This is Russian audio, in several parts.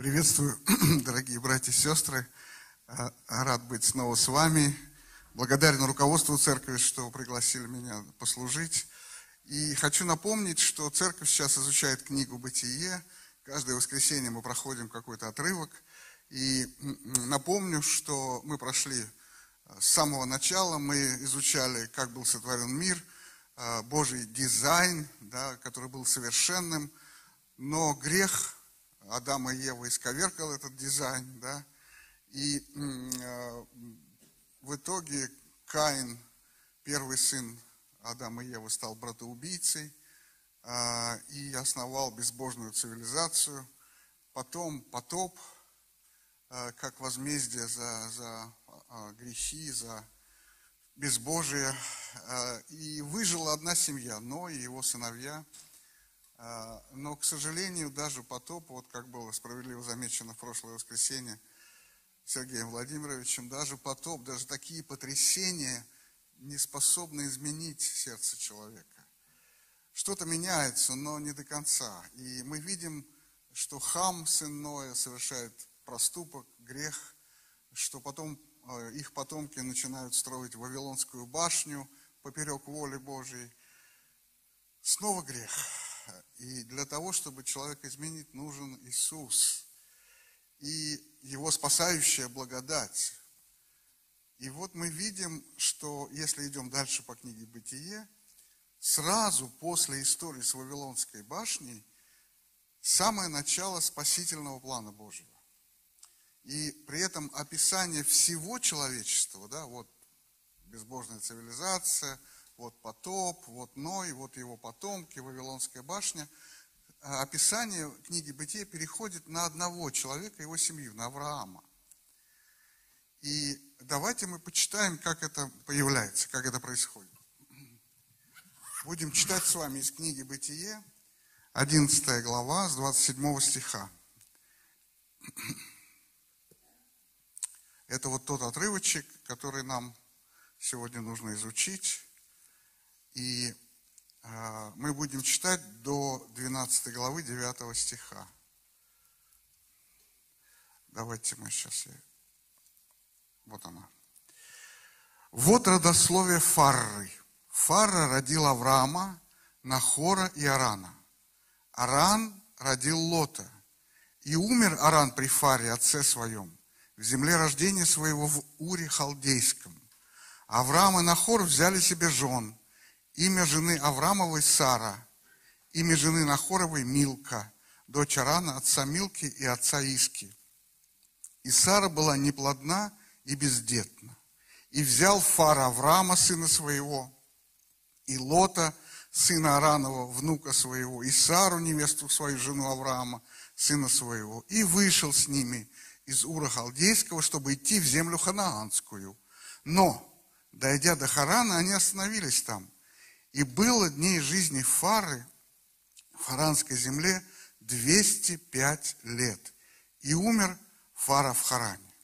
Приветствую, дорогие братья и сестры. А, рад быть снова с вами. Благодарен руководству церкви, что пригласили меня послужить. И хочу напомнить, что церковь сейчас изучает книгу «Бытие». Каждое воскресенье мы проходим какой-то отрывок. И напомню, что мы прошли а, с самого начала, мы изучали, как был сотворен мир, а, Божий дизайн, да, который был совершенным, но грех Адама и Ева исковеркал этот дизайн, да, и э, в итоге Каин, первый сын Адама и Евы, стал братоубийцей э, и основал безбожную цивилизацию. Потом потоп, э, как возмездие за, за э, грехи, за безбожие. Э, и выжила одна семья, но и его сыновья – но, к сожалению, даже потоп, вот как было справедливо замечено в прошлое воскресенье Сергеем Владимировичем, даже потоп, даже такие потрясения не способны изменить сердце человека. Что-то меняется, но не до конца. И мы видим, что Хам, сын Ноя, совершает проступок, грех, что потом э, их потомки начинают строить Вавилонскую башню поперек воли Божьей. Снова грех. И для того, чтобы человека изменить, нужен Иисус и Его спасающая благодать. И вот мы видим, что если идем дальше по книге «Бытие», сразу после истории с Вавилонской башней самое начало спасительного плана Божьего. И при этом описание всего человечества, да, вот безбожная цивилизация – вот потоп, вот Ной, вот его потомки, Вавилонская башня. А описание книги Бытия переходит на одного человека, его семью, на Авраама. И давайте мы почитаем, как это появляется, как это происходит. Будем читать с вами из книги Бытие, 11 глава, с 27 стиха. Это вот тот отрывочек, который нам сегодня нужно изучить. И э, мы будем читать до 12 главы 9 стиха. Давайте мы сейчас... Вот она. Вот родословие Фарры. Фарра родил Авраама, Нахора и Арана. Аран родил Лота. И умер Аран при Фаре, отце своем, в земле рождения своего в Уре Халдейском. Авраам и Нахор взяли себе жен – Имя жены Аврамовой Сара, имя жены Нахоровой Милка, дочь Арана, отца Милки и отца Иски. И Сара была неплодна и бездетна. И взял Фара Авраама, сына своего, и Лота, сына Аранова, внука своего, и Сару, невесту свою, жену Авраама, сына своего, и вышел с ними из Ура Халдейского, чтобы идти в землю ханаанскую. Но, дойдя до Харана, они остановились там – и было дней жизни Фары в Харанской земле 205 лет. И умер Фара в Харане.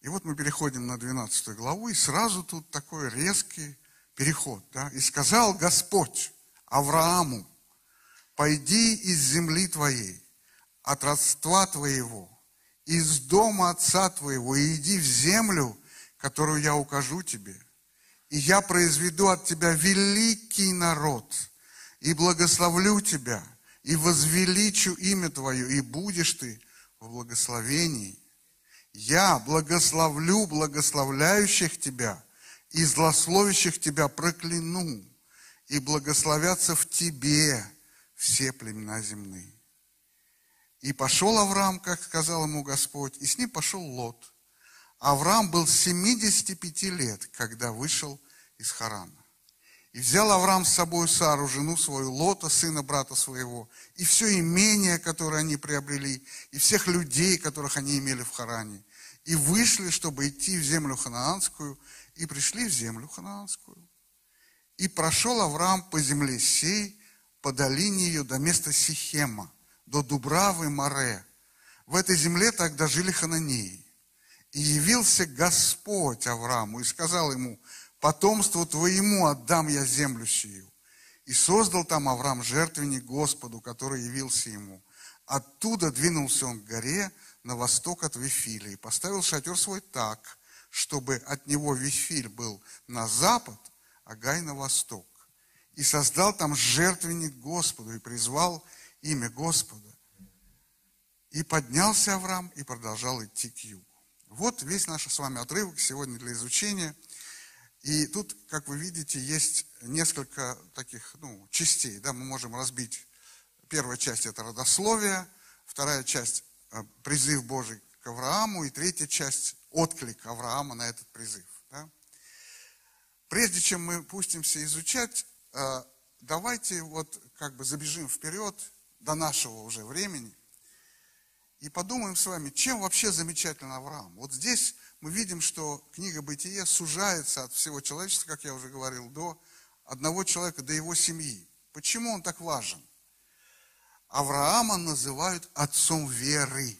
И вот мы переходим на 12 главу, и сразу тут такой резкий переход. Да? «И сказал Господь Аврааму, пойди из земли твоей, от родства твоего, из дома отца твоего, и иди в землю, которую я укажу тебе, и я произведу от тебя великий народ, и благословлю тебя, и возвеличу имя твое, и будешь ты в благословении. Я благословлю благословляющих тебя, и злословящих тебя прокляну, и благословятся в тебе все племена земные. И пошел Авраам, как сказал ему Господь, и с ним пошел Лот – Авраам был 75 лет, когда вышел из Харана. И взял Авраам с собой Сару, жену свою, Лота, сына брата своего, и все имение, которое они приобрели, и всех людей, которых они имели в Харане. И вышли, чтобы идти в землю ханаанскую, и пришли в землю ханаанскую. И прошел Авраам по земле сей, по долине ее до места Сихема, до Дубравы Море. В этой земле тогда жили хананеи. И явился Господь Аврааму и сказал ему, потомству твоему отдам я землю сию. И создал там Авраам жертвенник Господу, который явился ему. Оттуда двинулся он к горе на восток от Вифиля и поставил шатер свой так, чтобы от него Вифиль был на запад, а Гай на восток. И создал там жертвенник Господу и призвал имя Господа. И поднялся Авраам и продолжал идти к югу. Вот весь наш с вами отрывок сегодня для изучения. И тут, как вы видите, есть несколько таких ну, частей. Да, мы можем разбить. Первая часть – это родословие, вторая часть э, – призыв Божий к Аврааму, и третья часть – отклик Авраама на этот призыв. Да? Прежде чем мы пустимся изучать, э, давайте вот как бы забежим вперед до нашего уже времени и подумаем с вами, чем вообще замечательный Авраам. Вот здесь мы видим, что книга Бытие сужается от всего человечества, как я уже говорил, до одного человека, до его семьи. Почему он так важен? Авраама называют отцом веры.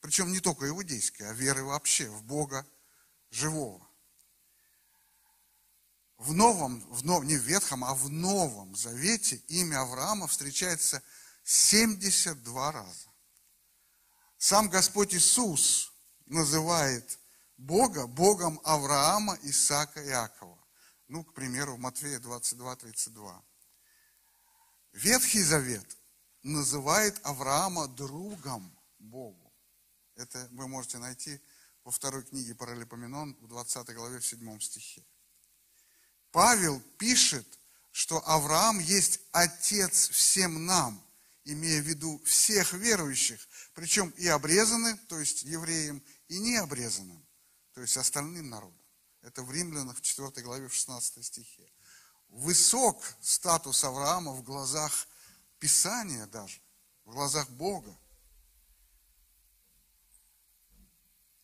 Причем не только иудейской, а веры вообще в Бога живого. В новом, в нов, не в Ветхом, а в Новом Завете имя Авраама встречается 72 раза. Сам Господь Иисус называет Бога Богом Авраама, Исаака и Иакова. Ну, к примеру, в Матфея 22, 32. Ветхий Завет называет Авраама другом Богу. Это вы можете найти во второй книге Паралипоменон в 20 главе в 7 стихе. Павел пишет, что Авраам есть отец всем нам, имея в виду всех верующих, причем и обрезанным, то есть евреям, и необрезанным, то есть остальным народам. Это в Римлянах в 4 главе в 16 стихе. Высок статус Авраама в глазах Писания даже, в глазах Бога.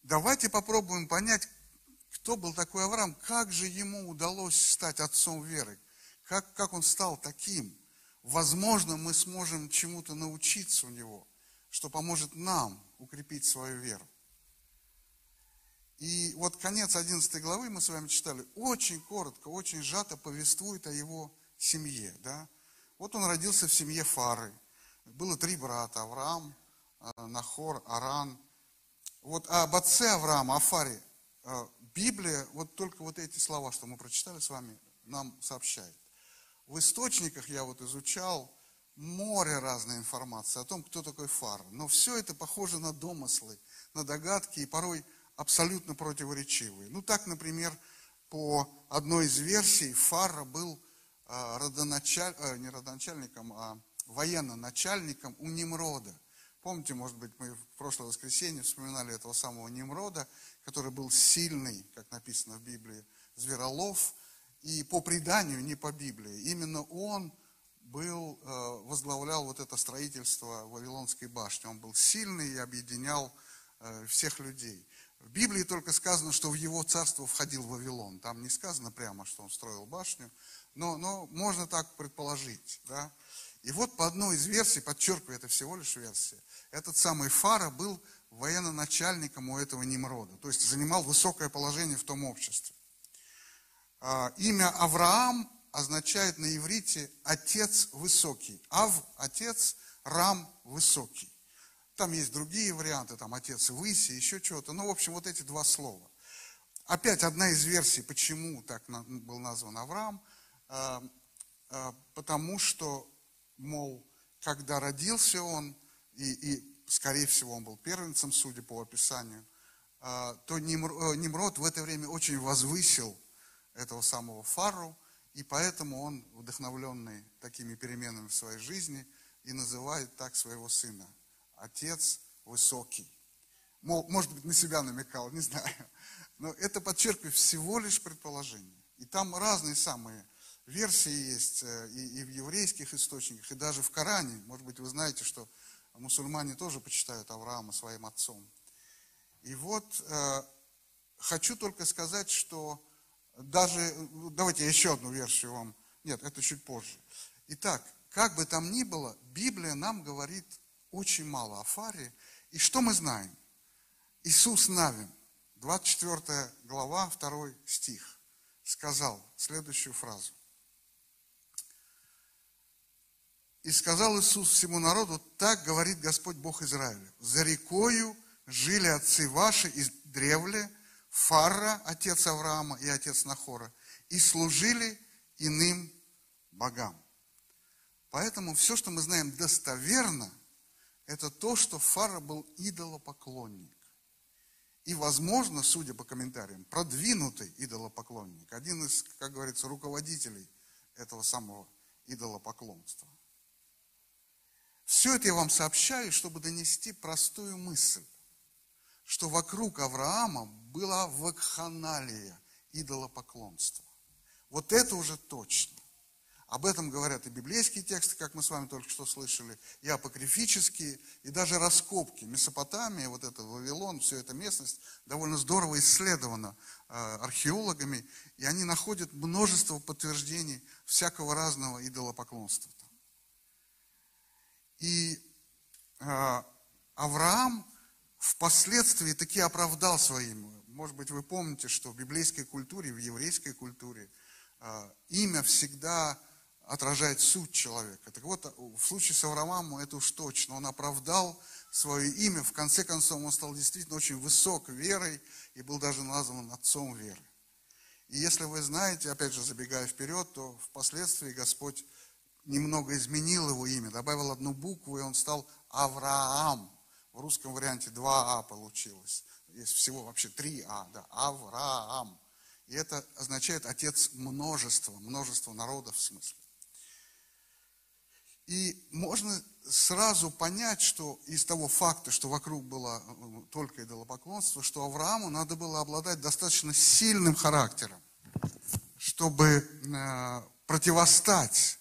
Давайте попробуем понять, кто был такой Авраам, как же ему удалось стать отцом веры, как, как он стал таким. Возможно, мы сможем чему-то научиться у него, что поможет нам укрепить свою веру. И вот конец 11 главы мы с вами читали, очень коротко, очень сжато повествует о его семье. Да? Вот он родился в семье Фары. Было три брата, Авраам, э, Нахор, Аран. Вот об отце Авраама, о Фаре, э, Библия, вот только вот эти слова, что мы прочитали с вами, нам сообщает. В источниках я вот изучал море разной информации о том, кто такой Фара. Но все это похоже на домыслы, на догадки и порой абсолютно противоречивые. Ну так, например, по одной из версий Фара был э, родоначаль... Э, не родоначальником, а военно-начальником у Немрода. Помните, может быть, мы в прошлое воскресенье вспоминали этого самого Немрода, который был сильный, как написано в Библии, зверолов. И по преданию, не по Библии, именно он был, э, возглавлял вот это строительство Вавилонской башни. Он был сильный и объединял всех людей. В Библии только сказано, что в его царство входил Вавилон. Там не сказано прямо, что он строил башню, но, но можно так предположить. Да? И вот по одной из версий, подчеркиваю, это всего лишь версия, этот самый Фара был военно-начальником у этого Немрода, то есть занимал высокое положение в том обществе. А, имя Авраам означает на иврите «отец высокий». Ав – отец, Рам – высокий. Там есть другие варианты, там отец выси, еще чего-то. Ну, в общем, вот эти два слова. Опять одна из версий, почему так был назван Авраам, а, а, потому что, мол, когда родился он, и, и скорее всего он был первенцем, судя по описанию, то э, Nimрод в это время очень возвысил этого самого Фару, и поэтому он, вдохновленный такими переменами в своей жизни, и называет так своего сына отец высокий. Может быть, на себя намекал, не знаю. Но это подчеркивает всего лишь предположение. И там разные самые версии есть э, и, и в еврейских источниках, и даже в Коране. Может быть, вы знаете, что мусульмане тоже почитают Авраама своим отцом. И вот э, хочу только сказать, что даже, давайте я еще одну версию вам, нет, это чуть позже. Итак, как бы там ни было, Библия нам говорит очень мало о Фаре. И что мы знаем? Иисус Навин, 24 глава, 2 стих, сказал следующую фразу. И сказал Иисус всему народу, так говорит Господь Бог Израиля. За рекою жили отцы ваши из древле, Фарра, отец Авраама и отец Нахора, и служили иным богам. Поэтому все, что мы знаем достоверно, это то, что Фара был идолопоклонник. И, возможно, судя по комментариям, продвинутый идолопоклонник. Один из, как говорится, руководителей этого самого идолопоклонства. Все это я вам сообщаю, чтобы донести простую мысль, что вокруг Авраама была вакханалия, идолопоклонства. Вот это уже точно. Об этом говорят и библейские тексты, как мы с вами только что слышали, и апокрифические, и даже раскопки. Месопотамия, вот это Вавилон, все эта местность довольно здорово исследована э, археологами, и они находят множество подтверждений всякого разного идолопоклонства. И э, Авраам впоследствии таки оправдал свои имя. Может быть, вы помните, что в библейской культуре, в еврейской культуре э, имя всегда отражает суть человека. Так вот, в случае с Авраамом это уж точно. Он оправдал свое имя. В конце концов, он стал действительно очень высок верой и был даже назван отцом веры. И если вы знаете, опять же, забегая вперед, то впоследствии Господь немного изменил его имя, добавил одну букву, и он стал Авраам. В русском варианте два А получилось. Есть всего вообще три А, да, Авраам. И это означает отец множества, множество народов в смысле. И можно сразу понять, что из того факта, что вокруг было э, только идолопоклонство, что Аврааму надо было обладать достаточно сильным характером, чтобы э, противостать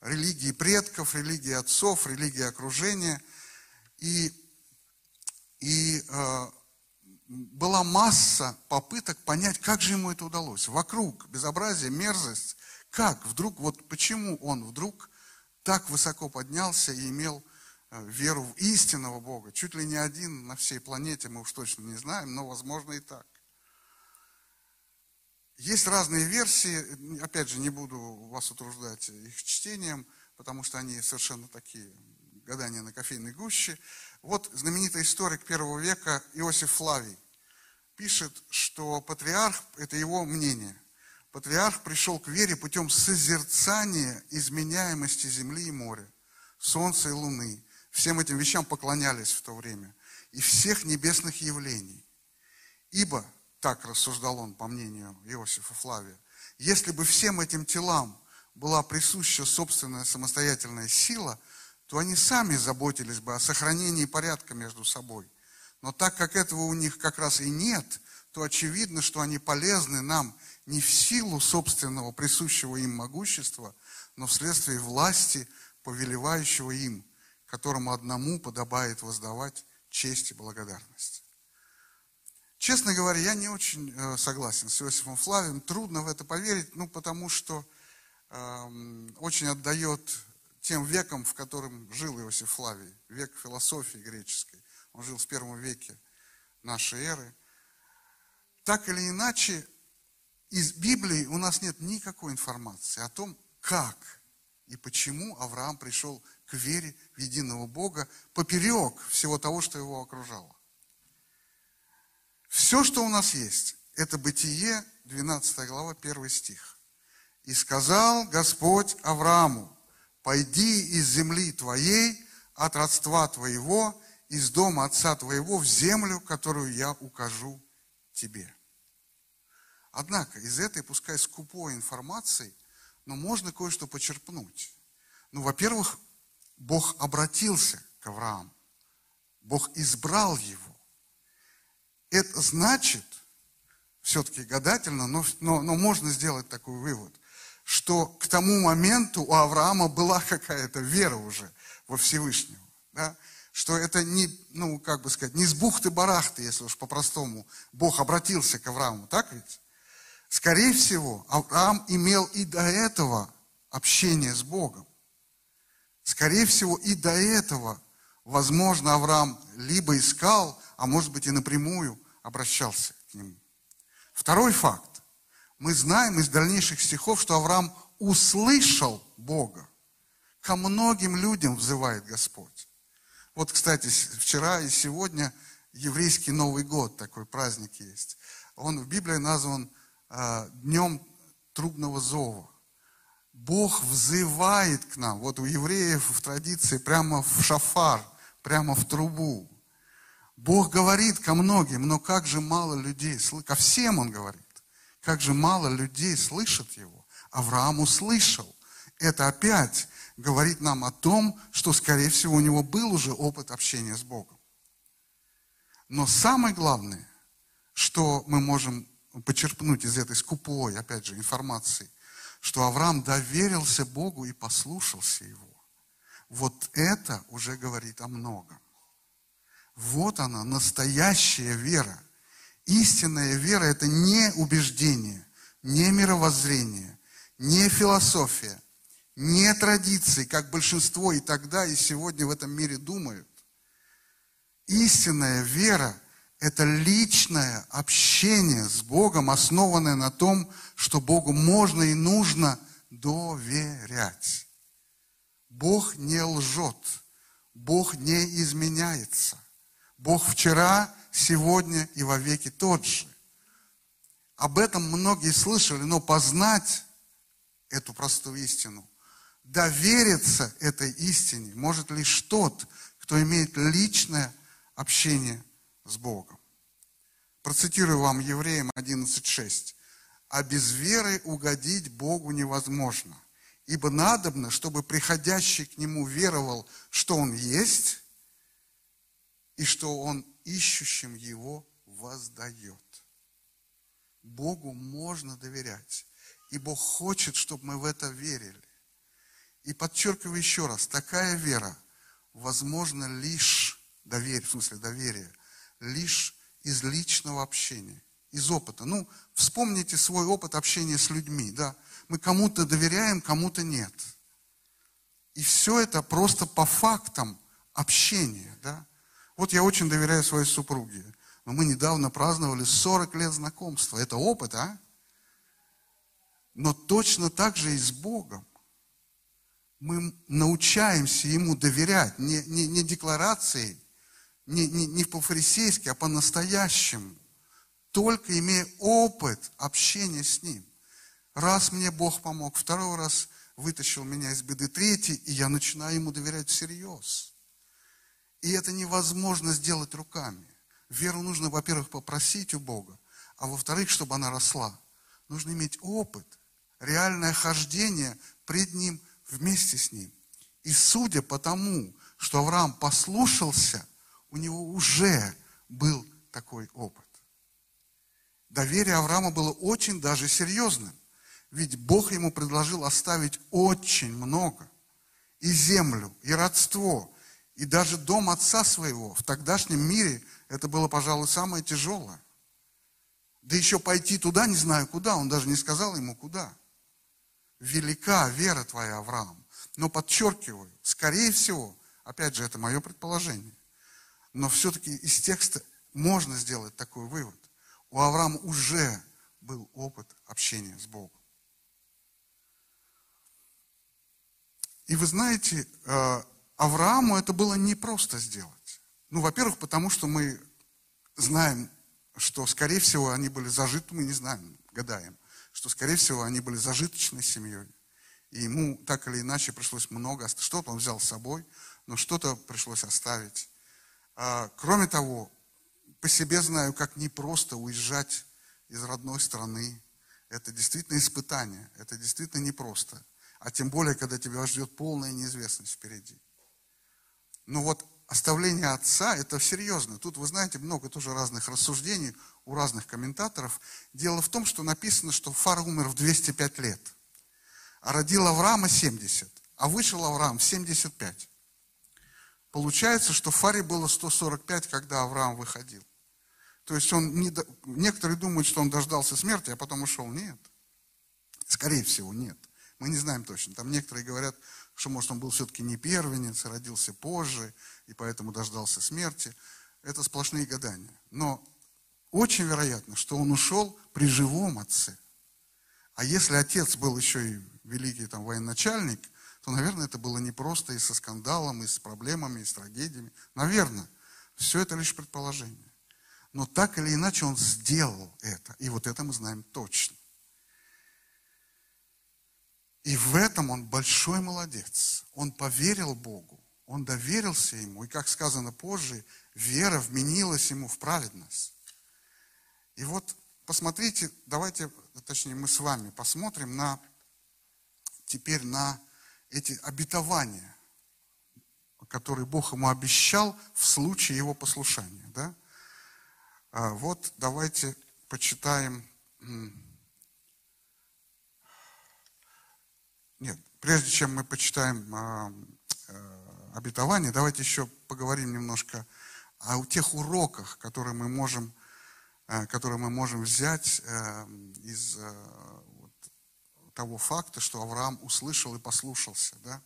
религии предков, религии отцов, религии окружения. И, и э, была масса попыток понять, как же ему это удалось. Вокруг безобразие, мерзость. Как вдруг, вот почему он вдруг так высоко поднялся и имел э, веру в истинного Бога. Чуть ли не один на всей планете, мы уж точно не знаем, но возможно и так. Есть разные версии, опять же, не буду вас утруждать их чтением, потому что они совершенно такие, гадания на кофейной гуще. Вот знаменитый историк первого века Иосиф Флавий пишет, что патриарх, это его мнение, патриарх пришел к вере путем созерцания изменяемости земли и моря, солнца и луны. Всем этим вещам поклонялись в то время. И всех небесных явлений. Ибо так рассуждал он, по мнению Иосифа Флавия. Если бы всем этим телам была присуща собственная самостоятельная сила, то они сами заботились бы о сохранении порядка между собой. Но так как этого у них как раз и нет, то очевидно, что они полезны нам не в силу собственного присущего им могущества, но вследствие власти, повелевающего им, которому одному подобает воздавать честь и благодарность. Честно говоря, я не очень э, согласен с Иосифом Флавием. Трудно в это поверить, ну, потому что э, очень отдает тем векам, в котором жил Иосиф Флавий, век философии греческой. Он жил в первом веке нашей эры. Так или иначе, из Библии у нас нет никакой информации о том, как и почему Авраам пришел к вере в единого Бога поперек всего того, что его окружало. Все, что у нас есть, это Бытие, 12 глава, 1 стих. «И сказал Господь Аврааму, пойди из земли твоей, от родства твоего, из дома отца твоего в землю, которую я укажу тебе». Однако из этой, пускай скупой информации, но можно кое-что почерпнуть. Ну, во-первых, Бог обратился к Аврааму. Бог избрал его. Это значит, все-таки гадательно, но, но, но можно сделать такой вывод, что к тому моменту у Авраама была какая-то вера уже во Всевышнего. Да? Что это не, ну, как бы сказать, не с бухты-барахты, если уж по-простому, Бог обратился к Аврааму, так ведь? Скорее всего, Авраам имел и до этого общение с Богом. Скорее всего, и до этого, возможно, Авраам либо искал а может быть и напрямую обращался к нему. Второй факт. Мы знаем из дальнейших стихов, что Авраам услышал Бога, Ко многим людям взывает Господь. Вот, кстати, вчера и сегодня еврейский Новый год, такой праздник есть. Он в Библии назван э, Днем трубного зова. Бог взывает к нам. Вот у евреев в традиции прямо в шафар, прямо в трубу. Бог говорит ко многим, но как же мало людей, ко всем Он говорит, как же мало людей слышат Его. Авраам услышал. Это опять говорит нам о том, что, скорее всего, у него был уже опыт общения с Богом. Но самое главное, что мы можем почерпнуть из этой скупой, опять же, информации, что Авраам доверился Богу и послушался Его. Вот это уже говорит о многом. Вот она, настоящая вера. Истинная вера – это не убеждение, не мировоззрение, не философия, не традиции, как большинство и тогда, и сегодня в этом мире думают. Истинная вера – это личное общение с Богом, основанное на том, что Богу можно и нужно доверять. Бог не лжет, Бог не изменяется. Бог вчера, сегодня и во веки тот же. Об этом многие слышали, но познать эту простую истину, довериться этой истине может лишь тот, кто имеет личное общение с Богом. Процитирую вам Евреям 11.6. «А без веры угодить Богу невозможно, ибо надобно, чтобы приходящий к Нему веровал, что Он есть, и что Он ищущим Его воздает. Богу можно доверять, и Бог хочет, чтобы мы в это верили. И подчеркиваю еще раз, такая вера возможна лишь, доверие, в смысле доверие, лишь из личного общения, из опыта. Ну, вспомните свой опыт общения с людьми, да. Мы кому-то доверяем, кому-то нет. И все это просто по фактам общения, да. Вот я очень доверяю своей супруге. Но мы недавно праздновали 40 лет знакомства. Это опыт, а? Но точно так же и с Богом. Мы научаемся Ему доверять. Не, не, не декларацией, не, не, не по-фарисейски, а по-настоящему. Только имея опыт общения с Ним. Раз мне Бог помог, второй раз вытащил меня из беды, третий, и я начинаю Ему доверять всерьез. И это невозможно сделать руками. Веру нужно, во-первых, попросить у Бога, а во-вторых, чтобы она росла. Нужно иметь опыт, реальное хождение пред Ним, вместе с Ним. И судя по тому, что Авраам послушался, у него уже был такой опыт. Доверие Авраама было очень даже серьезным. Ведь Бог ему предложил оставить очень много. И землю, и родство, и даже дом отца своего в тогдашнем мире это было, пожалуй, самое тяжелое. Да еще пойти туда, не знаю куда, он даже не сказал ему куда. Велика вера твоя, Авраам. Но подчеркиваю, скорее всего, опять же, это мое предположение, но все-таки из текста можно сделать такой вывод. У Авраама уже был опыт общения с Богом. И вы знаете, э, Аврааму это было непросто сделать. Ну, во-первых, потому что мы знаем, что, скорее всего, они были зажиты, мы не знаем, гадаем, что, скорее всего, они были зажиточной семьей. И ему так или иначе пришлось много, что-то он взял с собой, но что-то пришлось оставить. А, кроме того, по себе знаю, как непросто уезжать из родной страны. Это действительно испытание, это действительно непросто. А тем более, когда тебя ждет полная неизвестность впереди. Но вот оставление отца – это серьезно. Тут, вы знаете, много тоже разных рассуждений у разных комментаторов. Дело в том, что написано, что Фар умер в 205 лет, а родил Авраама 70, а вышел Авраам в 75. Получается, что Фаре было 145, когда Авраам выходил. То есть он не, некоторые думают, что он дождался смерти, а потом ушел. Нет. Скорее всего, нет. Мы не знаем точно. Там некоторые говорят, что, может, он был все-таки не первенец, родился позже, и поэтому дождался смерти. Это сплошные гадания. Но очень вероятно, что он ушел при живом отце. А если отец был еще и великий там, военачальник, то, наверное, это было непросто и со скандалом, и с проблемами, и с трагедиями. Наверное, все это лишь предположение. Но так или иначе он сделал это. И вот это мы знаем точно. И в этом он большой молодец. Он поверил Богу, он доверился ему. И как сказано позже, вера вменилась ему в праведность. И вот посмотрите, давайте, точнее мы с вами посмотрим на, теперь на эти обетования, которые Бог ему обещал в случае его послушания. Да? А вот давайте почитаем Нет, прежде чем мы почитаем э, э, обетование, давайте еще поговорим немножко о тех уроках, которые мы можем, э, которые мы можем взять э, из того факта, что Авраам услышал и послушался. Да?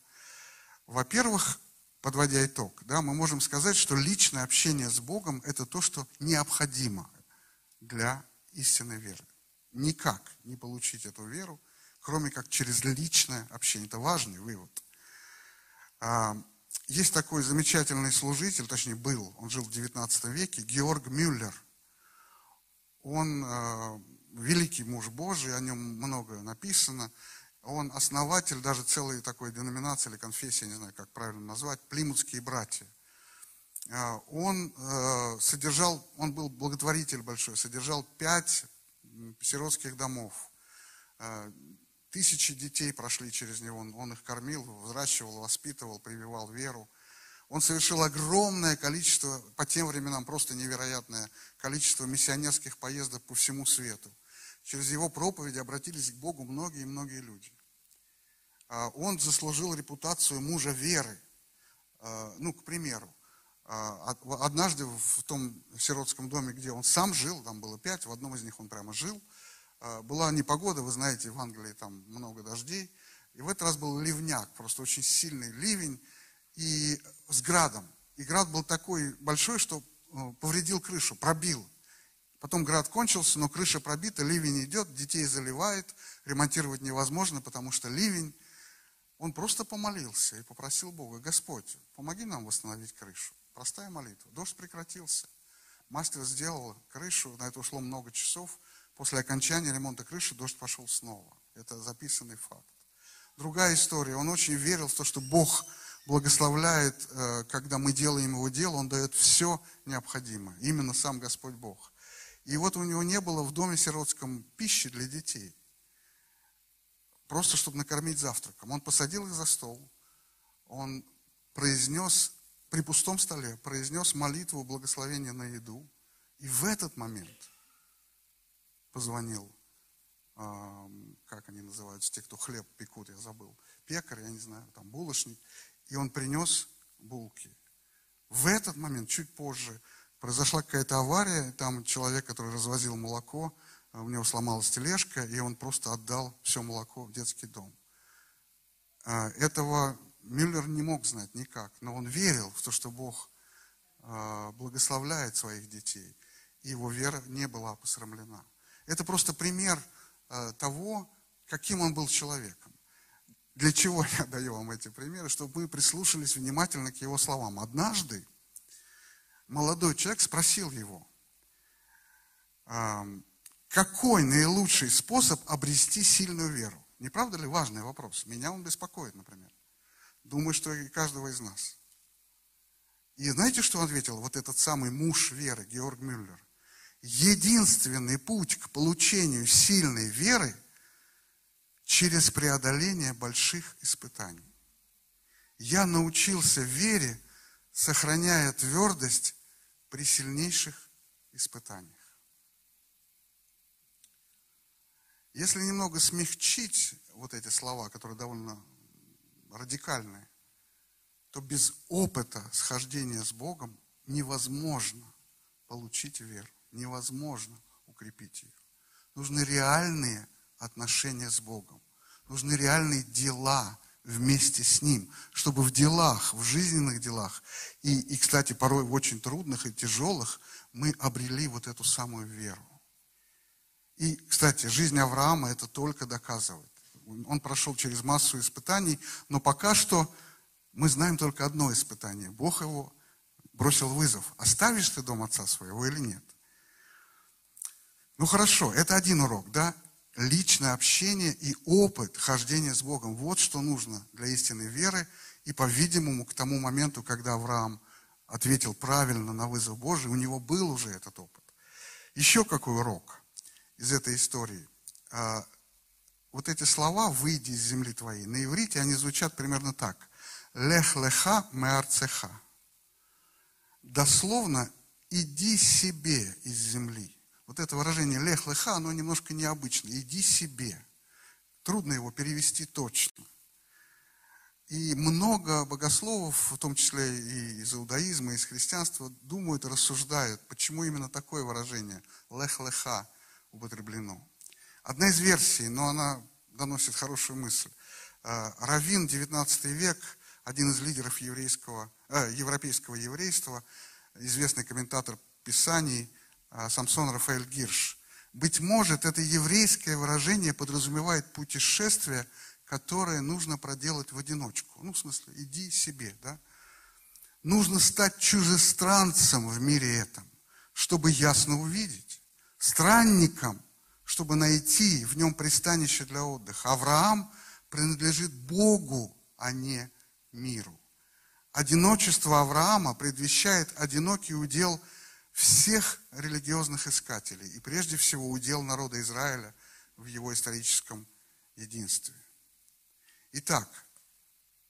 Во-первых, подводя итог, да, мы можем сказать, что личное общение с Богом – это то, что необходимо для истинной веры. Никак не получить эту веру – кроме как через личное общение. Это важный вывод. А, есть такой замечательный служитель, точнее был, он жил в 19 веке, Георг Мюллер. Он а, великий муж Божий, о нем много написано. Он основатель даже целой такой деноминации или конфессии, не знаю, как правильно назвать, Плимутские братья. А, он содержал, он был благотворитель большой, содержал пять сиротских домов. Тысячи детей прошли через него, он, он их кормил, взращивал, воспитывал, прививал веру. Он совершил огромное количество, по тем временам просто невероятное количество миссионерских поездок по всему свету. Через его проповеди обратились к Богу многие-многие люди. А, он заслужил репутацию мужа веры. А, ну, к примеру, а, однажды в том сиротском доме, где он сам жил, там было пять, в одном из них он прямо жил – была непогода, вы знаете, в Англии там много дождей. И в этот раз был ливняк, просто очень сильный ливень и с градом. И град был такой большой, что э, повредил крышу, пробил. Потом град кончился, но крыша пробита, ливень идет, детей заливает, ремонтировать невозможно, потому что ливень. Он просто помолился и попросил Бога, Господь, помоги нам восстановить крышу. Простая молитва. Дождь прекратился. Мастер сделал крышу, на это ушло много часов – После окончания ремонта крыши дождь пошел снова. Это записанный факт. Другая история. Он очень верил в то, что Бог благословляет, э, когда мы делаем Его дело, Он дает все необходимое. Именно сам Господь Бог. И вот у него не было в доме сиротском пищи для детей. Просто, чтобы накормить завтраком. Он посадил их за стол. Он произнес при пустом столе, произнес молитву благословения на еду. И в этот момент – позвонил, как они называются, те, кто хлеб пекут, я забыл, пекарь, я не знаю, там булочник, и он принес булки. В этот момент, чуть позже, произошла какая-то авария, там человек, который развозил молоко, а, у него сломалась тележка, и он просто отдал все молоко в детский дом. А, этого Мюллер не мог знать никак, но он верил в то, что Бог а, благословляет своих детей, и его вера не была посрамлена. Это просто пример э, того, каким он был человеком. Для чего я даю вам эти примеры? Чтобы мы прислушались внимательно к его словам. Однажды молодой человек спросил его, какой наилучший способ обрести сильную веру? Не правда ли важный вопрос? Меня он беспокоит, например. Думаю, что и каждого из нас. И знаете, что ответил? Вот этот самый муж веры, Георг Мюллер единственный путь к получению сильной веры через преодоление больших испытаний. Я научился вере, сохраняя твердость при сильнейших испытаниях. Если немного смягчить вот эти слова, которые довольно радикальные, то без опыта схождения с Богом невозможно получить веру невозможно укрепить ее. Нужны реальные отношения с Богом. Нужны реальные дела вместе с Ним, чтобы в делах, в жизненных делах, и, и, кстати, порой в очень трудных и тяжелых, мы обрели вот эту самую веру. И, кстати, жизнь Авраама это только доказывает. Он прошел через массу испытаний, но пока что мы знаем только одно испытание. Бог его бросил вызов. Оставишь ты дом отца своего или нет? Ну хорошо, это один урок, да? Личное общение и опыт хождения с Богом. Вот что нужно для истинной веры. И, по-видимому, к тому моменту, когда Авраам ответил правильно на вызов Божий, у него был уже этот опыт. Еще какой урок из этой истории? А, вот эти слова «выйди из земли твоей» на иврите, они звучат примерно так. «Лех леха меарцеха». Дословно «иди себе из земли». Вот это выражение «лех леха», оно немножко необычное. «Иди себе». Трудно его перевести точно. И много богословов, в том числе и из иудаизма, и из христианства, думают рассуждают, почему именно такое выражение «лех-леха» употреблено. Одна из версий, но она доносит хорошую мысль. Э, Равин, 19 век, один из лидеров еврейского, э, европейского еврейства, известный комментатор Писаний Самсон Рафаэль Гирш. Быть может, это еврейское выражение подразумевает путешествие – которое нужно проделать в одиночку. Ну, в смысле, иди себе, да? Нужно стать чужестранцем в мире этом, чтобы ясно увидеть. Странником, чтобы найти в нем пристанище для отдыха. Авраам принадлежит Богу, а не миру. Одиночество Авраама предвещает одинокий удел всех религиозных искателей, и прежде всего удел народа Израиля в его историческом единстве. Итак,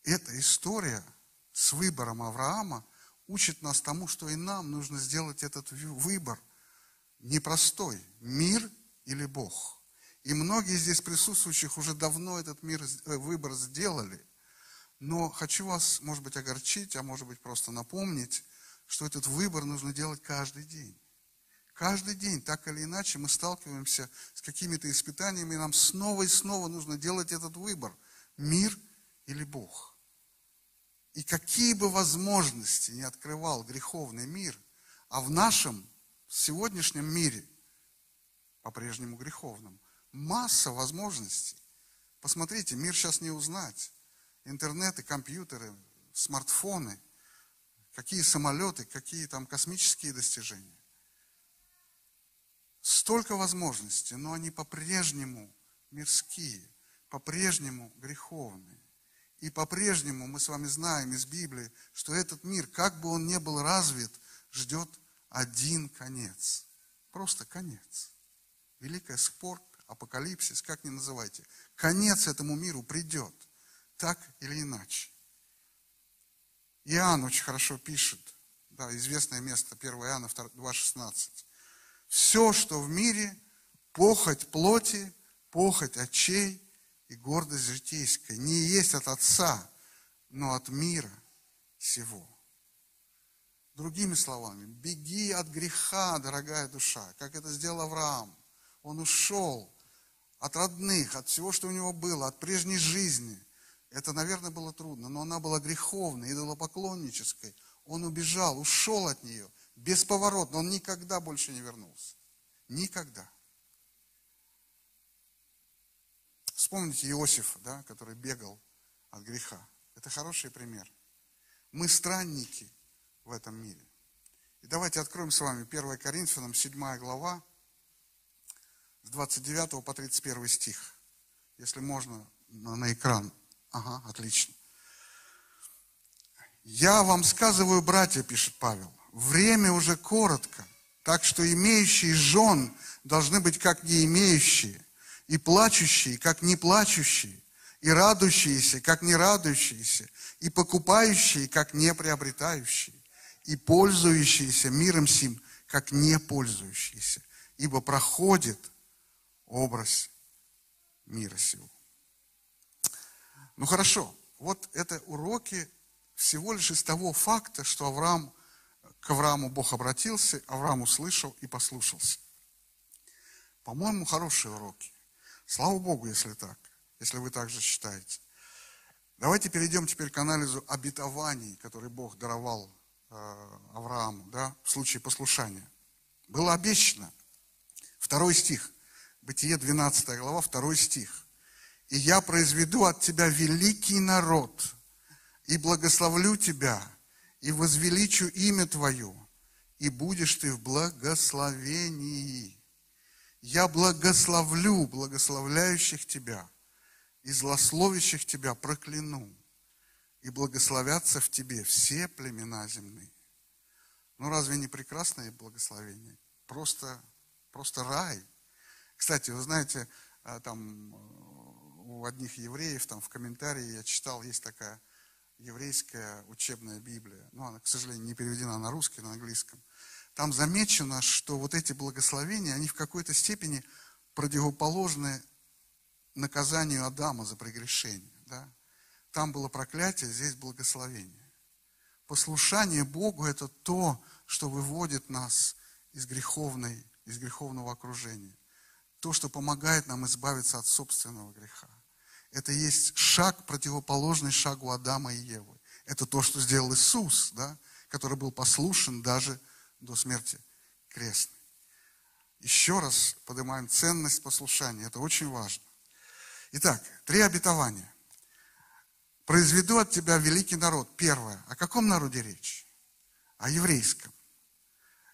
эта история с выбором Авраама учит нас тому, что и нам нужно сделать этот выбор непростой. Мир или Бог. И многие здесь присутствующих уже давно этот мир, э, выбор сделали. Но хочу вас, может быть, огорчить, а может быть, просто напомнить, что этот выбор нужно делать каждый день. Каждый день, так или иначе, мы сталкиваемся с какими-то испытаниями, и нам снова и снова нужно делать этот выбор – мир или Бог. И какие бы возможности не открывал греховный мир, а в нашем сегодняшнем мире, по-прежнему греховном, масса возможностей. Посмотрите, мир сейчас не узнать. Интернеты, компьютеры, смартфоны, какие самолеты, какие там космические достижения. Столько возможностей, но они по-прежнему мирские по-прежнему греховны. И по-прежнему мы с вами знаем из Библии, что этот мир, как бы он ни был развит, ждет один конец. Просто конец. Великая спорт, апокалипсис, как ни называйте. Конец этому миру придет. Так или иначе. Иоанн очень хорошо пишет, да, известное место 1 Иоанна 2,16. Все, что в мире, похоть плоти, похоть очей и гордость житейская не есть от Отца, но от мира всего. Другими словами, беги от греха, дорогая душа, как это сделал Авраам. Он ушел от родных, от всего, что у него было, от прежней жизни. Это, наверное, было трудно, но она была греховной, идолопоклоннической. Он убежал, ушел от нее, бесповоротно. Он никогда больше не вернулся. Никогда. Вспомните Иосифа, да, который бегал от греха. Это хороший пример. Мы странники в этом мире. И давайте откроем с вами 1 Коринфянам, 7 глава, с 29 по 31 стих. Если можно, на экран. Ага, отлично. «Я вам сказываю, братья, — пишет Павел, — время уже коротко, так что имеющие жен должны быть как не имеющие, и плачущие, как не плачущие, и радующиеся, как не радующиеся, и покупающие, как не приобретающие, и пользующиеся миром сим, как не пользующиеся, ибо проходит образ мира сего. Ну хорошо, вот это уроки всего лишь из того факта, что Авраам, к Аврааму Бог обратился, Авраам услышал и послушался. По-моему, хорошие уроки. Слава Богу, если так, если вы так же считаете. Давайте перейдем теперь к анализу обетований, которые Бог даровал э, Аврааму, да, в случае послушания. Было обещано, второй стих, Бытие 12 глава, второй стих. И я произведу от тебя великий народ, и благословлю тебя, и возвеличу имя твое, и будешь ты в благословении. Я благословлю благословляющих тебя, и злословящих тебя прокляну, и благословятся в тебе все племена земные. Ну разве не прекрасное благословение? Просто, просто рай. Кстати, вы знаете, а, там у одних евреев, там в комментарии я читал, есть такая еврейская учебная Библия. Ну, она, к сожалению, не переведена на русский, на английском. Там замечено, что вот эти благословения, они в какой-то степени противоположны наказанию Адама за прегрешение. Да? Там было проклятие, здесь благословение. Послушание Богу – это то, что выводит нас из, греховной, из греховного окружения. То, что помогает нам избавиться от собственного греха. Это есть шаг, противоположный шагу Адама и Евы. Это то, что сделал Иисус, да, который был послушен даже до смерти крестной. Еще раз поднимаем ценность послушания. Это очень важно. Итак, три обетования. Произведу от тебя великий народ. Первое. О каком народе речь? О еврейском.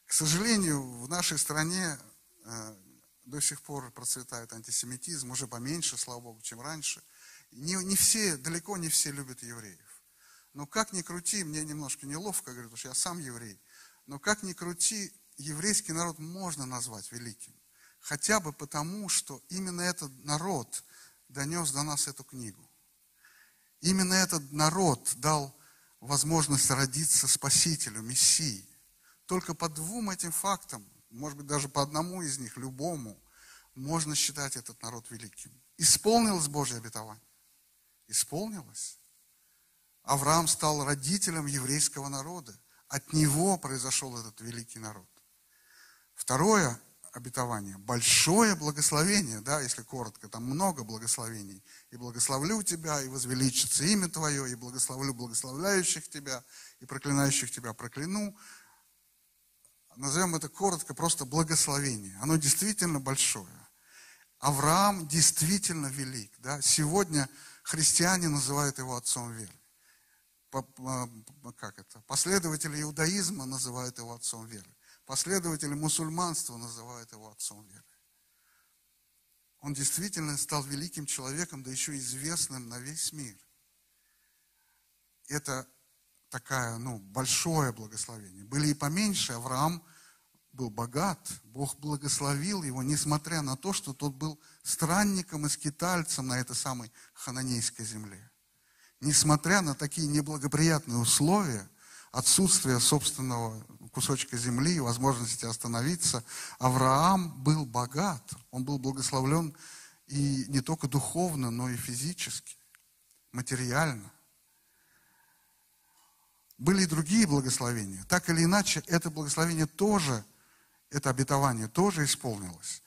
К сожалению, в нашей стране э, до сих пор процветает антисемитизм, уже поменьше, слава Богу, чем раньше. Не, не все, далеко не все любят евреев. Но как ни крути, мне немножко неловко, говорю, потому что я сам еврей, но как ни крути, еврейский народ можно назвать великим. Хотя бы потому, что именно этот народ донес до нас эту книгу. Именно этот народ дал возможность родиться Спасителю, Мессии. Только по двум этим фактам, может быть, даже по одному из них, любому, можно считать этот народ великим. Исполнилось Божье обетование? Исполнилось. Авраам стал родителем еврейского народа. От него произошел этот великий народ. Второе обетование, большое благословение, да, если коротко, там много благословений. И благословлю тебя, и возвеличится имя твое, и благословлю благословляющих тебя, и проклинающих тебя прокляну. Назовем это коротко, просто благословение. Оно действительно большое. Авраам действительно велик. Да? Сегодня христиане называют его отцом веры. Как это? Последователи иудаизма называют его отцом веры. Последователи мусульманства называют его отцом веры. Он действительно стал великим человеком, да еще известным на весь мир. Это такая, ну, большое благословение. Были и поменьше. Авраам был богат. Бог благословил его, несмотря на то, что тот был странником и скитальцем на этой самой хананейской земле. Несмотря на такие неблагоприятные условия, отсутствие собственного кусочка земли, возможности остановиться, Авраам был богат, он был благословлен и не только духовно, но и физически, материально. Были другие благословения. Так или иначе, это благословение тоже, это обетование тоже исполнилось.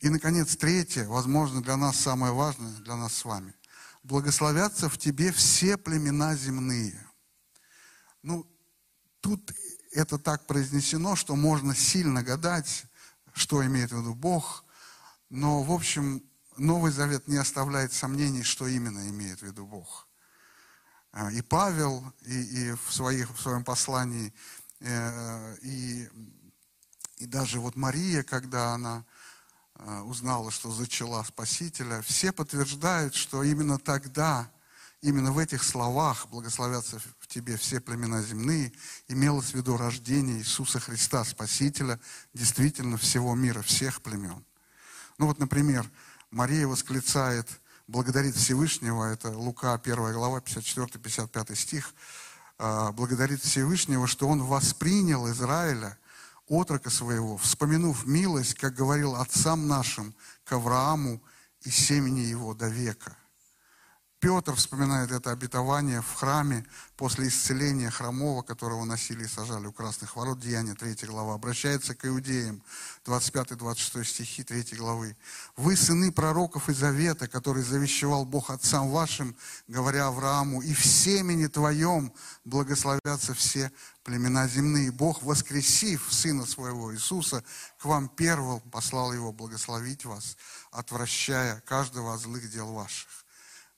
И, наконец, третье, возможно, для нас самое важное, для нас с вами. Благословятся в тебе все племена земные. Ну, тут это так произнесено, что можно сильно гадать, что имеет в виду Бог, но, в общем, Новый Завет не оставляет сомнений, что именно имеет в виду Бог. А, и Павел, и, и в, своих, в своем послании, э, и, и даже вот Мария, когда она э, узнала, что зачала Спасителя, все подтверждают, что именно тогда Именно в этих словах «благословятся в тебе все племена земные» имелось в виду рождение Иисуса Христа, Спасителя, действительно всего мира, всех племен. Ну вот, например, Мария восклицает, благодарит Всевышнего, это Лука 1 глава, 54-55 стих, а, благодарит Всевышнего, что Он воспринял Израиля, отрока своего, вспомянув милость, как говорил отцам нашим, к Аврааму и семени его до века – Петр вспоминает это обетование в храме после исцеления хромого, которого носили и сажали у красных ворот, Деяния 3 глава. Обращается к иудеям, 25-26 стихи 3 главы. «Вы сыны пророков и завета, который завещевал Бог отцам вашим, говоря Аврааму, и в семени твоем благословятся все племена земные. Бог, воскресив Сына Своего Иисуса, к вам первым послал Его благословить вас, отвращая каждого от злых дел ваших»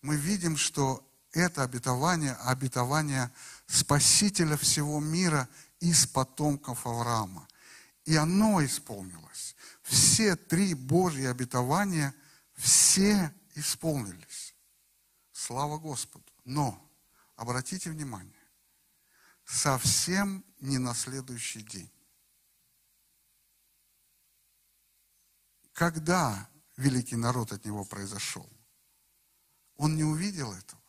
мы видим, что это обетование, обетование Спасителя всего мира из потомков Авраама. И оно исполнилось. Все три Божьи обетования, все исполнились. Слава Господу. Но, обратите внимание, совсем не на следующий день. Когда великий народ от него произошел? Он не увидел этого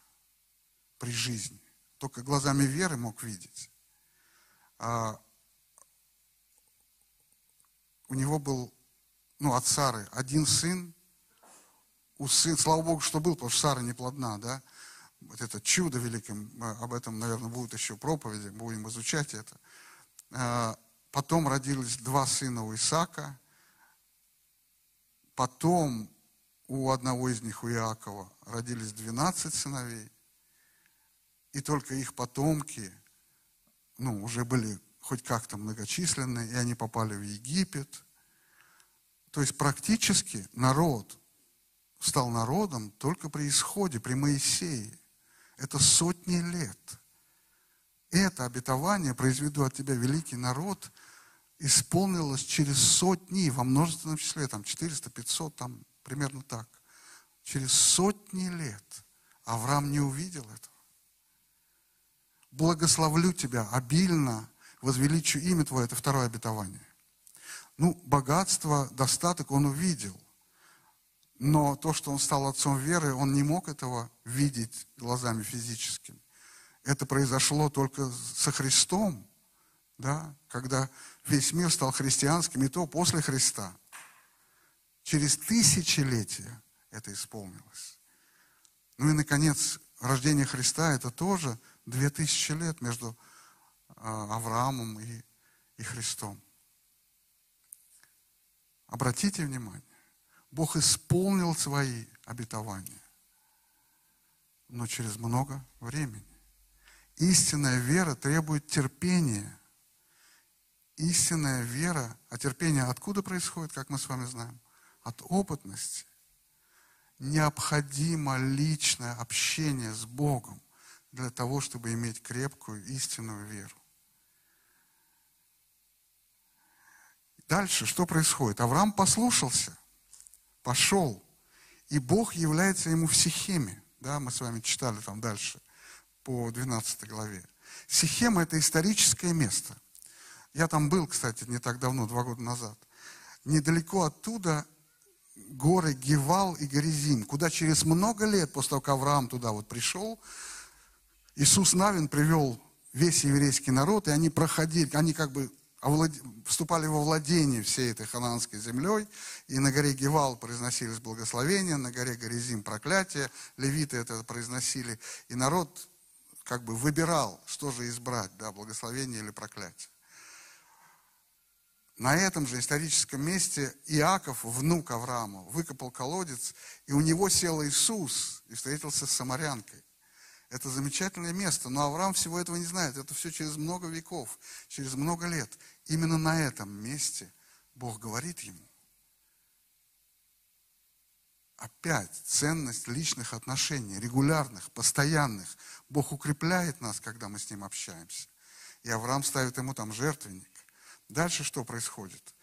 при жизни. Только глазами веры мог видеть. А у него был, ну, от Сары один сын. У сын, слава Богу, что был, потому что Сара не плодна, да. Вот это чудо великим, об этом, наверное, будут еще проповеди, будем изучать это. А, потом родились два сына у Исаака. Потом у одного из них, у Иакова, родились 12 сыновей, и только их потомки, ну, уже были хоть как-то многочисленные, и они попали в Египет. То есть практически народ стал народом только при исходе, при Моисее. Это сотни лет. Это обетование, произведу от тебя великий народ, исполнилось через сотни, во множественном числе, там 400, 500, там Примерно так. Через сотни лет Авраам не увидел этого. Благословлю тебя обильно, возвеличу имя Твое. Это второе обетование. Ну, богатство, достаток он увидел. Но то, что он стал отцом веры, он не мог этого видеть глазами физическими. Это произошло только со Христом, да, когда весь мир стал христианским, и то после Христа. Через тысячелетия это исполнилось. Ну и, наконец, рождение Христа – это тоже две тысячи лет между а, Авраамом и, и Христом. Обратите внимание, Бог исполнил свои обетования, но через много времени. Истинная вера требует терпения. Истинная вера, а терпение откуда происходит, как мы с вами знаем? От опытности, необходимо личное общение с Богом для того, чтобы иметь крепкую истинную веру. Дальше что происходит? Авраам послушался, пошел, и Бог является ему в Сихеме. Да, мы с вами читали там дальше, по 12 главе. Сихем – это историческое место. Я там был, кстати, не так давно, два года назад. Недалеко оттуда горы Гевал и Горизим, куда через много лет после того, как Авраам туда вот пришел, Иисус Навин привел весь еврейский народ, и они проходили, они как бы овлад... вступали во владение всей этой хананской землей, и на горе Гевал произносились благословения, на горе Горизим проклятие, левиты это произносили, и народ как бы выбирал, что же избрать, да, благословение или проклятие. На этом же историческом месте Иаков, внук Авраама, выкопал колодец, и у него сел Иисус и встретился с самарянкой. Это замечательное место, но Авраам всего этого не знает. Это все через много веков, через много лет. Именно на этом месте Бог говорит ему. Опять ценность личных отношений, регулярных, постоянных. Бог укрепляет нас, когда мы с Ним общаемся. И Авраам ставит ему там жертвенник. Дальше что происходит?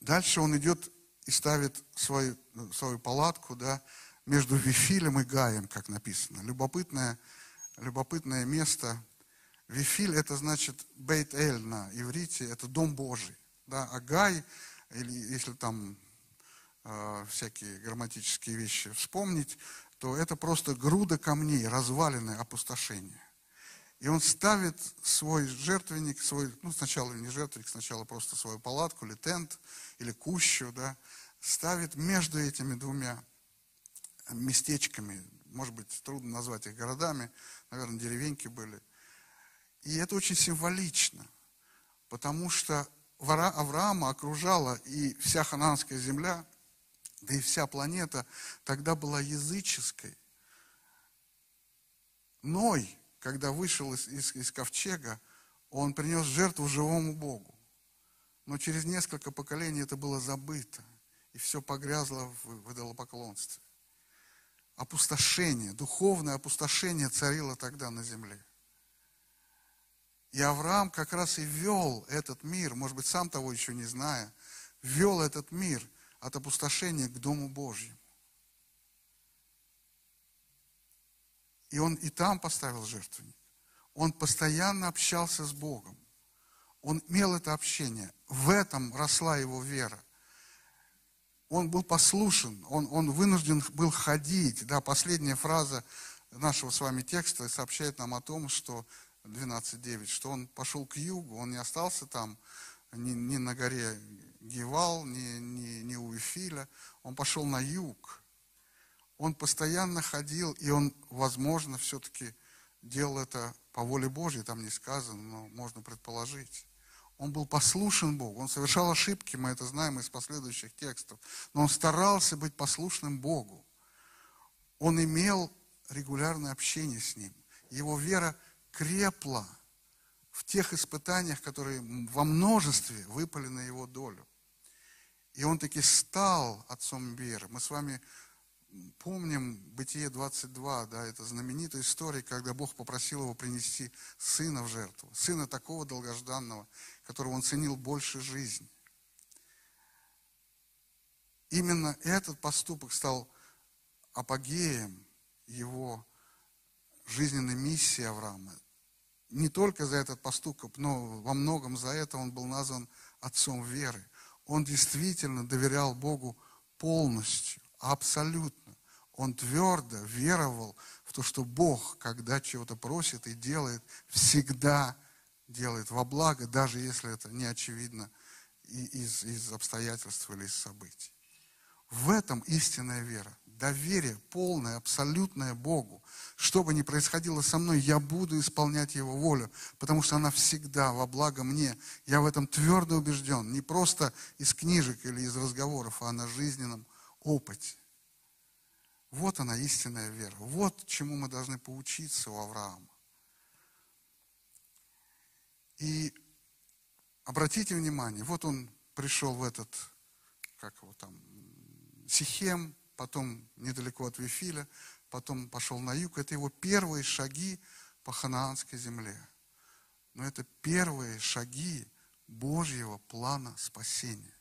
Дальше он идет и ставит свою, свою палатку да, между Вифилем и Гаем, как написано. Любопытное, любопытное место. Вифиль – это значит Бейт-Эль на иврите, это Дом Божий. Да? А Гай, или если там э, всякие грамматические вещи вспомнить, то это просто груда камней, развалины, опустошение. И он ставит свой жертвенник, свой, ну сначала не жертвенник, сначала просто свою палатку или тент, или кущу, да, ставит между этими двумя местечками, может быть, трудно назвать их городами, наверное, деревеньки были. И это очень символично, потому что Авраама окружала и вся хананская земля, да и вся планета тогда была языческой. Ной, когда вышел из, из, из ковчега, он принес жертву живому Богу. Но через несколько поколений это было забыто, и все погрязло в, идолопоклонстве. Опустошение, духовное опустошение царило тогда на земле. И Авраам как раз и вел этот мир, может быть, сам того еще не зная, вел этот мир от опустошения к Дому Божьему. И он и там поставил жертвенник. Он постоянно общался с Богом. Он имел это общение. В этом росла его вера. Он был послушен, он, он вынужден был ходить. Да, последняя фраза нашего с вами текста сообщает нам о том, что 12.9, что он пошел к югу, он не остался там ни, ни на горе Гевал, ни, ни, ни у Эфиля, он пошел на юг. Он постоянно ходил, и он, возможно, все-таки делал это по воле Божьей, там не сказано, но можно предположить. Он был послушен Богу, он совершал ошибки, мы это знаем из последующих текстов, но он старался быть послушным Богу. Он имел регулярное общение с Ним. Его вера крепла в тех испытаниях, которые во множестве выпали на его долю. И он таки стал отцом веры. Мы с вами помним Бытие 22, да, это знаменитая история, когда Бог попросил его принести сына в жертву. Сына такого долгожданного, которого он ценил больше жизни. Именно этот поступок стал апогеем его жизненной миссии Авраама не только за этот поступок, но во многом за это он был назван отцом веры. Он действительно доверял Богу полностью, абсолютно. Он твердо веровал в то, что Бог, когда чего-то просит и делает, всегда делает во благо, даже если это не очевидно из, из обстоятельств или из событий. В этом истинная вера доверие полное, абсолютное Богу. Что бы ни происходило со мной, я буду исполнять Его волю, потому что она всегда во благо мне. Я в этом твердо убежден. Не просто из книжек или из разговоров, а на жизненном опыте. Вот она истинная вера. Вот чему мы должны поучиться у Авраама. И обратите внимание, вот он пришел в этот, как его там, Сихем, потом недалеко от Вифиля, потом пошел на юг. Это его первые шаги по ханаанской земле. Но это первые шаги Божьего плана спасения.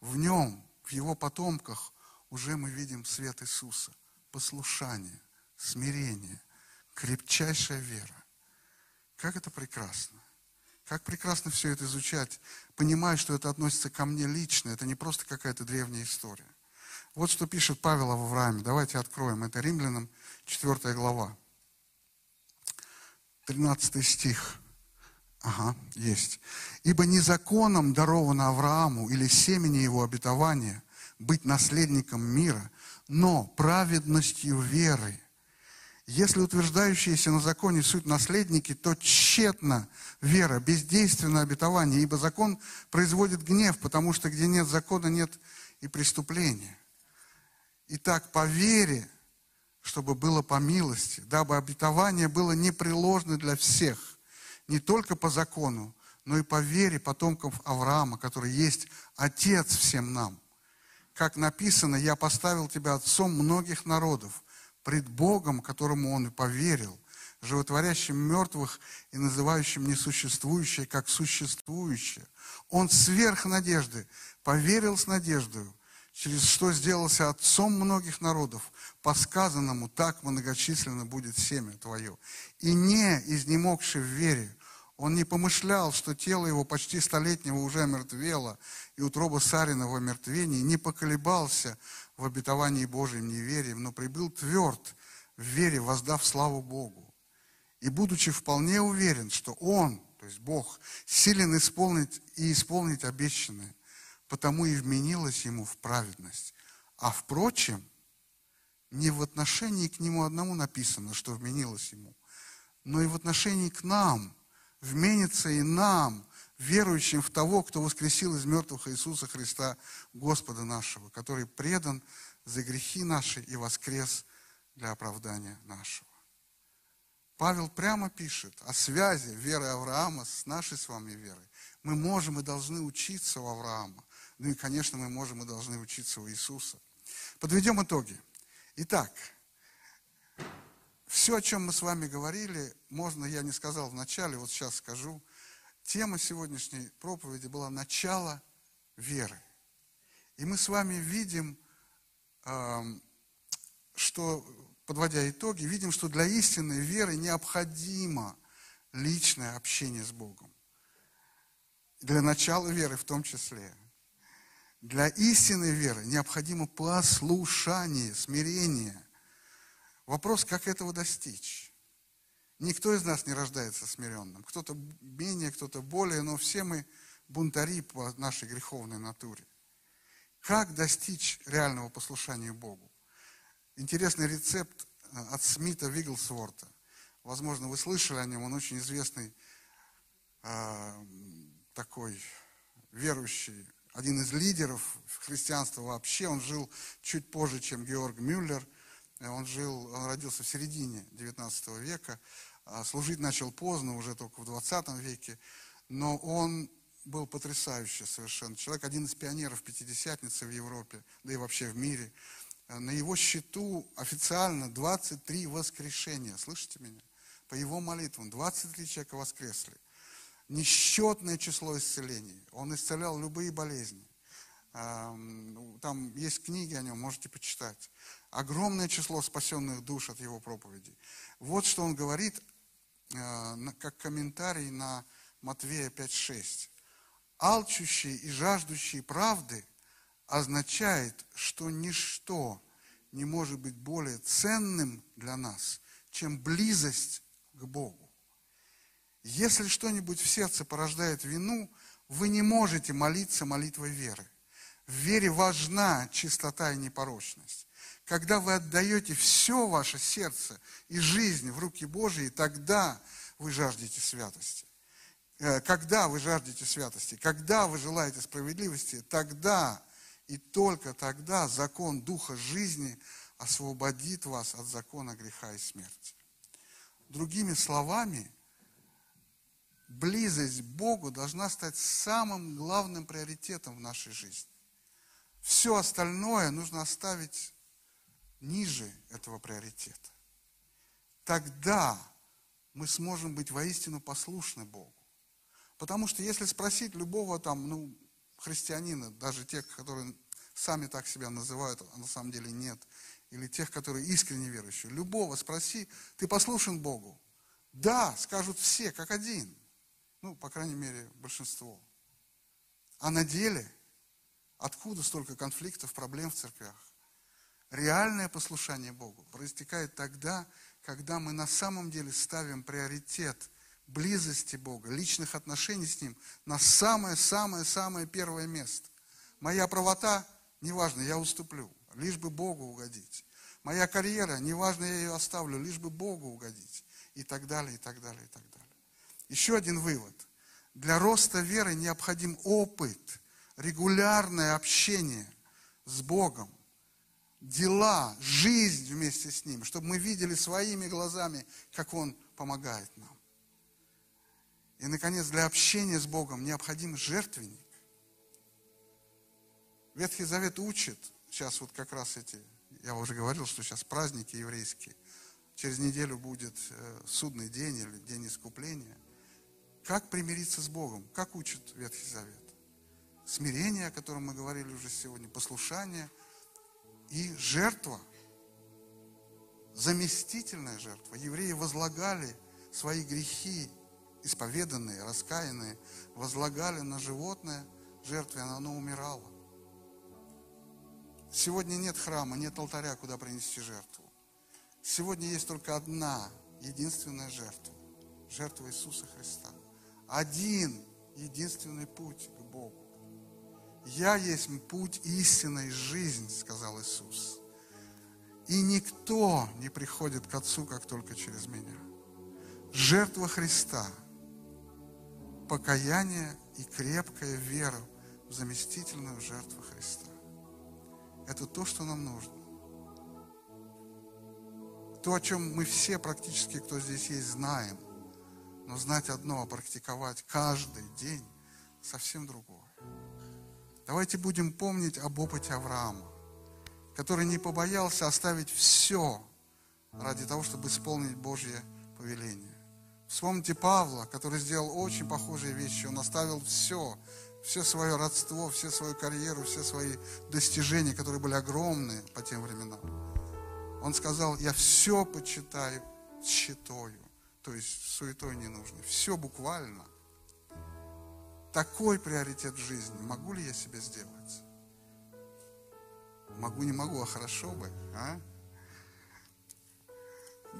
В нем, в его потомках уже мы видим свет Иисуса, послушание, смирение, крепчайшая вера. Как это прекрасно! Как прекрасно все это изучать, понимая, что это относится ко мне лично, это не просто какая-то древняя история. Вот что пишет Павел об Аврааме. Давайте откроем. Это Римлянам 4 глава. 13 стих. Ага, есть. «Ибо не законом даровано Аврааму или семени его обетования быть наследником мира, но праведностью веры. Если утверждающиеся на законе суть наследники, то тщетна вера, бездейственно обетование, ибо закон производит гнев, потому что где нет закона, нет и преступления. Итак, по вере, чтобы было по милости, дабы обетование было непреложно для всех, не только по закону, но и по вере потомков Авраама, который есть Отец всем нам. Как написано, я поставил тебя отцом многих народов, пред Богом, которому он и поверил, животворящим мертвых и называющим несуществующее как существующее. Он сверх надежды поверил с надеждой, через что сделался отцом многих народов, по сказанному так многочисленно будет семя твое. И не изнемогший в вере, он не помышлял, что тело его почти столетнего уже мертвело, и утроба Саринова мертвения, не поколебался в обетовании Божьем неверием, но прибыл тверд в вере, воздав славу Богу. И будучи вполне уверен, что Он, то есть Бог, силен исполнить и исполнить обещанное, потому и вменилось ему в праведность. А впрочем, не в отношении к Нему одному написано, что вменилось Ему, но и в отношении к нам, вменится и нам, верующим в того, кто воскресил из мертвых Иисуса Христа, Господа нашего, который предан за грехи наши и воскрес для оправдания нашего. Павел прямо пишет о связи веры Авраама с нашей с вами верой. Мы можем и должны учиться у Авраама. Ну и, конечно, мы можем и должны учиться у Иисуса. Подведем итоги. Итак, все, о чем мы с вами говорили, можно, я не сказал в начале, вот сейчас скажу. Тема сегодняшней проповеди была «Начало веры». И мы с вами видим, что, подводя итоги, видим, что для истинной веры необходимо личное общение с Богом. Для начала веры в том числе. Для истинной веры необходимо послушание, смирение. Вопрос, как этого достичь? Никто из нас не рождается смиренным. Кто-то менее, кто-то более, но все мы бунтари по нашей греховной натуре. Как достичь реального послушания Богу? Интересный рецепт э, от Смита Вигглсворта. Возможно, вы слышали о нем, он очень известный э, такой верующий один из лидеров христианства вообще. Он жил чуть позже, чем Георг Мюллер. Он жил, он родился в середине 19 века. А служить начал поздно, уже только в 20 веке. Но он был потрясающий совершенно человек, один из пионеров Пятидесятницы в Европе, да и вообще в мире. На его счету официально 23 воскрешения. Слышите меня? По его молитвам 23 человека воскресли несчетное число исцелений. Он исцелял любые болезни. Ну, там есть книги о нем, можете почитать. Огромное число спасенных душ от его проповедей. Вот что он говорит, э, как комментарий на Матвея 5.6. Алчущий и жаждущий правды означает, что ничто не может быть более ценным для нас, чем близость к Богу. Если что-нибудь в сердце порождает вину, вы не можете молиться молитвой веры. В вере важна чистота и непорочность. Когда вы отдаете все ваше сердце и жизнь в руки Божьи, тогда вы жаждете святости. Э, когда вы жаждете святости, когда вы желаете справедливости, тогда и только тогда закон Духа жизни освободит вас от закона греха и смерти. Другими словами, близость к Богу должна стать самым главным приоритетом в нашей жизни. Все остальное нужно оставить ниже этого приоритета. Тогда мы сможем быть воистину послушны Богу. Потому что если спросить любого там, ну, христианина, даже тех, которые сами так себя называют, а на самом деле нет, или тех, которые искренне верующие, любого спроси, ты послушен Богу? Да, скажут все, как один – ну, по крайней мере, большинство. А на деле, откуда столько конфликтов, проблем в церквях? Реальное послушание Богу проистекает тогда, когда мы на самом деле ставим приоритет близости Бога, личных отношений с Ним на самое-самое-самое первое место. Моя правота, неважно, я уступлю, лишь бы Богу угодить. Моя карьера, неважно, я ее оставлю, лишь бы Богу угодить. И так далее, и так далее, и так далее. Еще один вывод. Для роста веры необходим опыт, регулярное общение с Богом, дела, жизнь вместе с Ним, чтобы мы видели своими глазами, как Он помогает нам. И, наконец, для общения с Богом необходим жертвенник. Ветхий Завет учит, сейчас вот как раз эти, я уже говорил, что сейчас праздники еврейские, через неделю будет э, судный день или день искупления. Как примириться с Богом? Как учит Ветхий Завет? Смирение, о котором мы говорили уже сегодня, послушание и жертва. Заместительная жертва. Евреи возлагали свои грехи, исповеданные, раскаянные, возлагали на животное жертве, оно умирало. Сегодня нет храма, нет алтаря, куда принести жертву. Сегодня есть только одна, единственная жертва. Жертва Иисуса Христа один единственный путь к Богу. Я есть путь истинной жизни, сказал Иисус. И никто не приходит к Отцу, как только через меня. Жертва Христа, покаяние и крепкая вера в заместительную жертву Христа. Это то, что нам нужно. То, о чем мы все практически, кто здесь есть, знаем. Но знать одно, а практиковать каждый день совсем другое. Давайте будем помнить об опыте Авраама, который не побоялся оставить все ради того, чтобы исполнить Божье повеление. Вспомните Павла, который сделал очень похожие вещи. Он оставил все, все свое родство, все свою карьеру, все свои достижения, которые были огромные по тем временам. Он сказал, я все почитаю считаю, то есть суетой не нужно. Все буквально. Такой приоритет в жизни могу ли я себе сделать? Могу, не могу, а хорошо бы, а?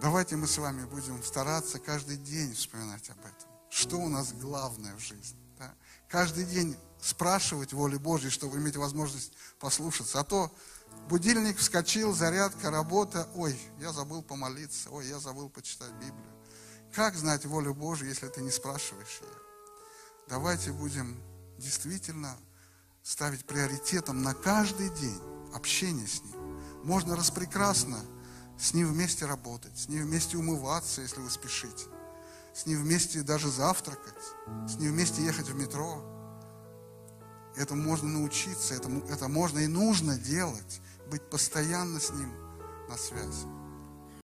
Давайте мы с вами будем стараться каждый день вспоминать об этом. Что у нас главное в жизни? Да? Каждый день спрашивать воли Божьей, чтобы иметь возможность послушаться. А то будильник вскочил, зарядка, работа. Ой, я забыл помолиться. Ой, я забыл почитать Библию. Как знать волю Божью, если ты не спрашиваешь ее? Давайте будем действительно ставить приоритетом на каждый день общение с Ним. Можно распрекрасно с ним вместе работать, с ним вместе умываться, если вы спешите, с ним вместе даже завтракать, с ним вместе ехать в метро. Это можно научиться, это, это можно и нужно делать, быть постоянно с ним на связи.